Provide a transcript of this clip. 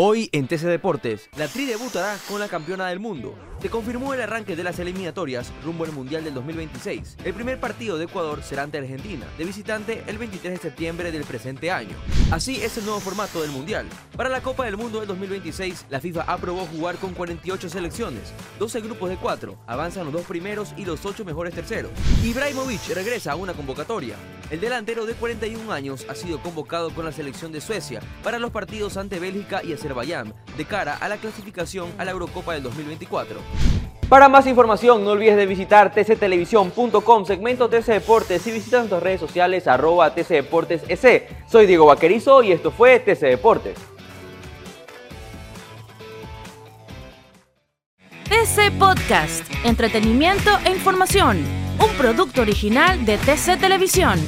Hoy en TC Deportes, la Tri debutará con la campeona del mundo. Se confirmó el arranque de las eliminatorias rumbo al Mundial del 2026. El primer partido de Ecuador será ante Argentina, de visitante el 23 de septiembre del presente año. Así es el nuevo formato del Mundial. Para la Copa del Mundo del 2026, la FIFA aprobó jugar con 48 selecciones, 12 grupos de 4, avanzan los dos primeros y los 8 mejores terceros. Ibrahimovic regresa a una convocatoria. El delantero de 41 años ha sido convocado con la selección de Suecia para los partidos ante Bélgica y Azerbaiyán de cara a la clasificación a la Eurocopa del 2024. Para más información no olvides de visitar tctelevisión.com, segmento TC Deportes y visita nuestras redes sociales arroba TC Deportes EC. Soy Diego Vaquerizo y esto fue TC Deportes. TC Podcast, entretenimiento e información, un producto original de TC Televisión.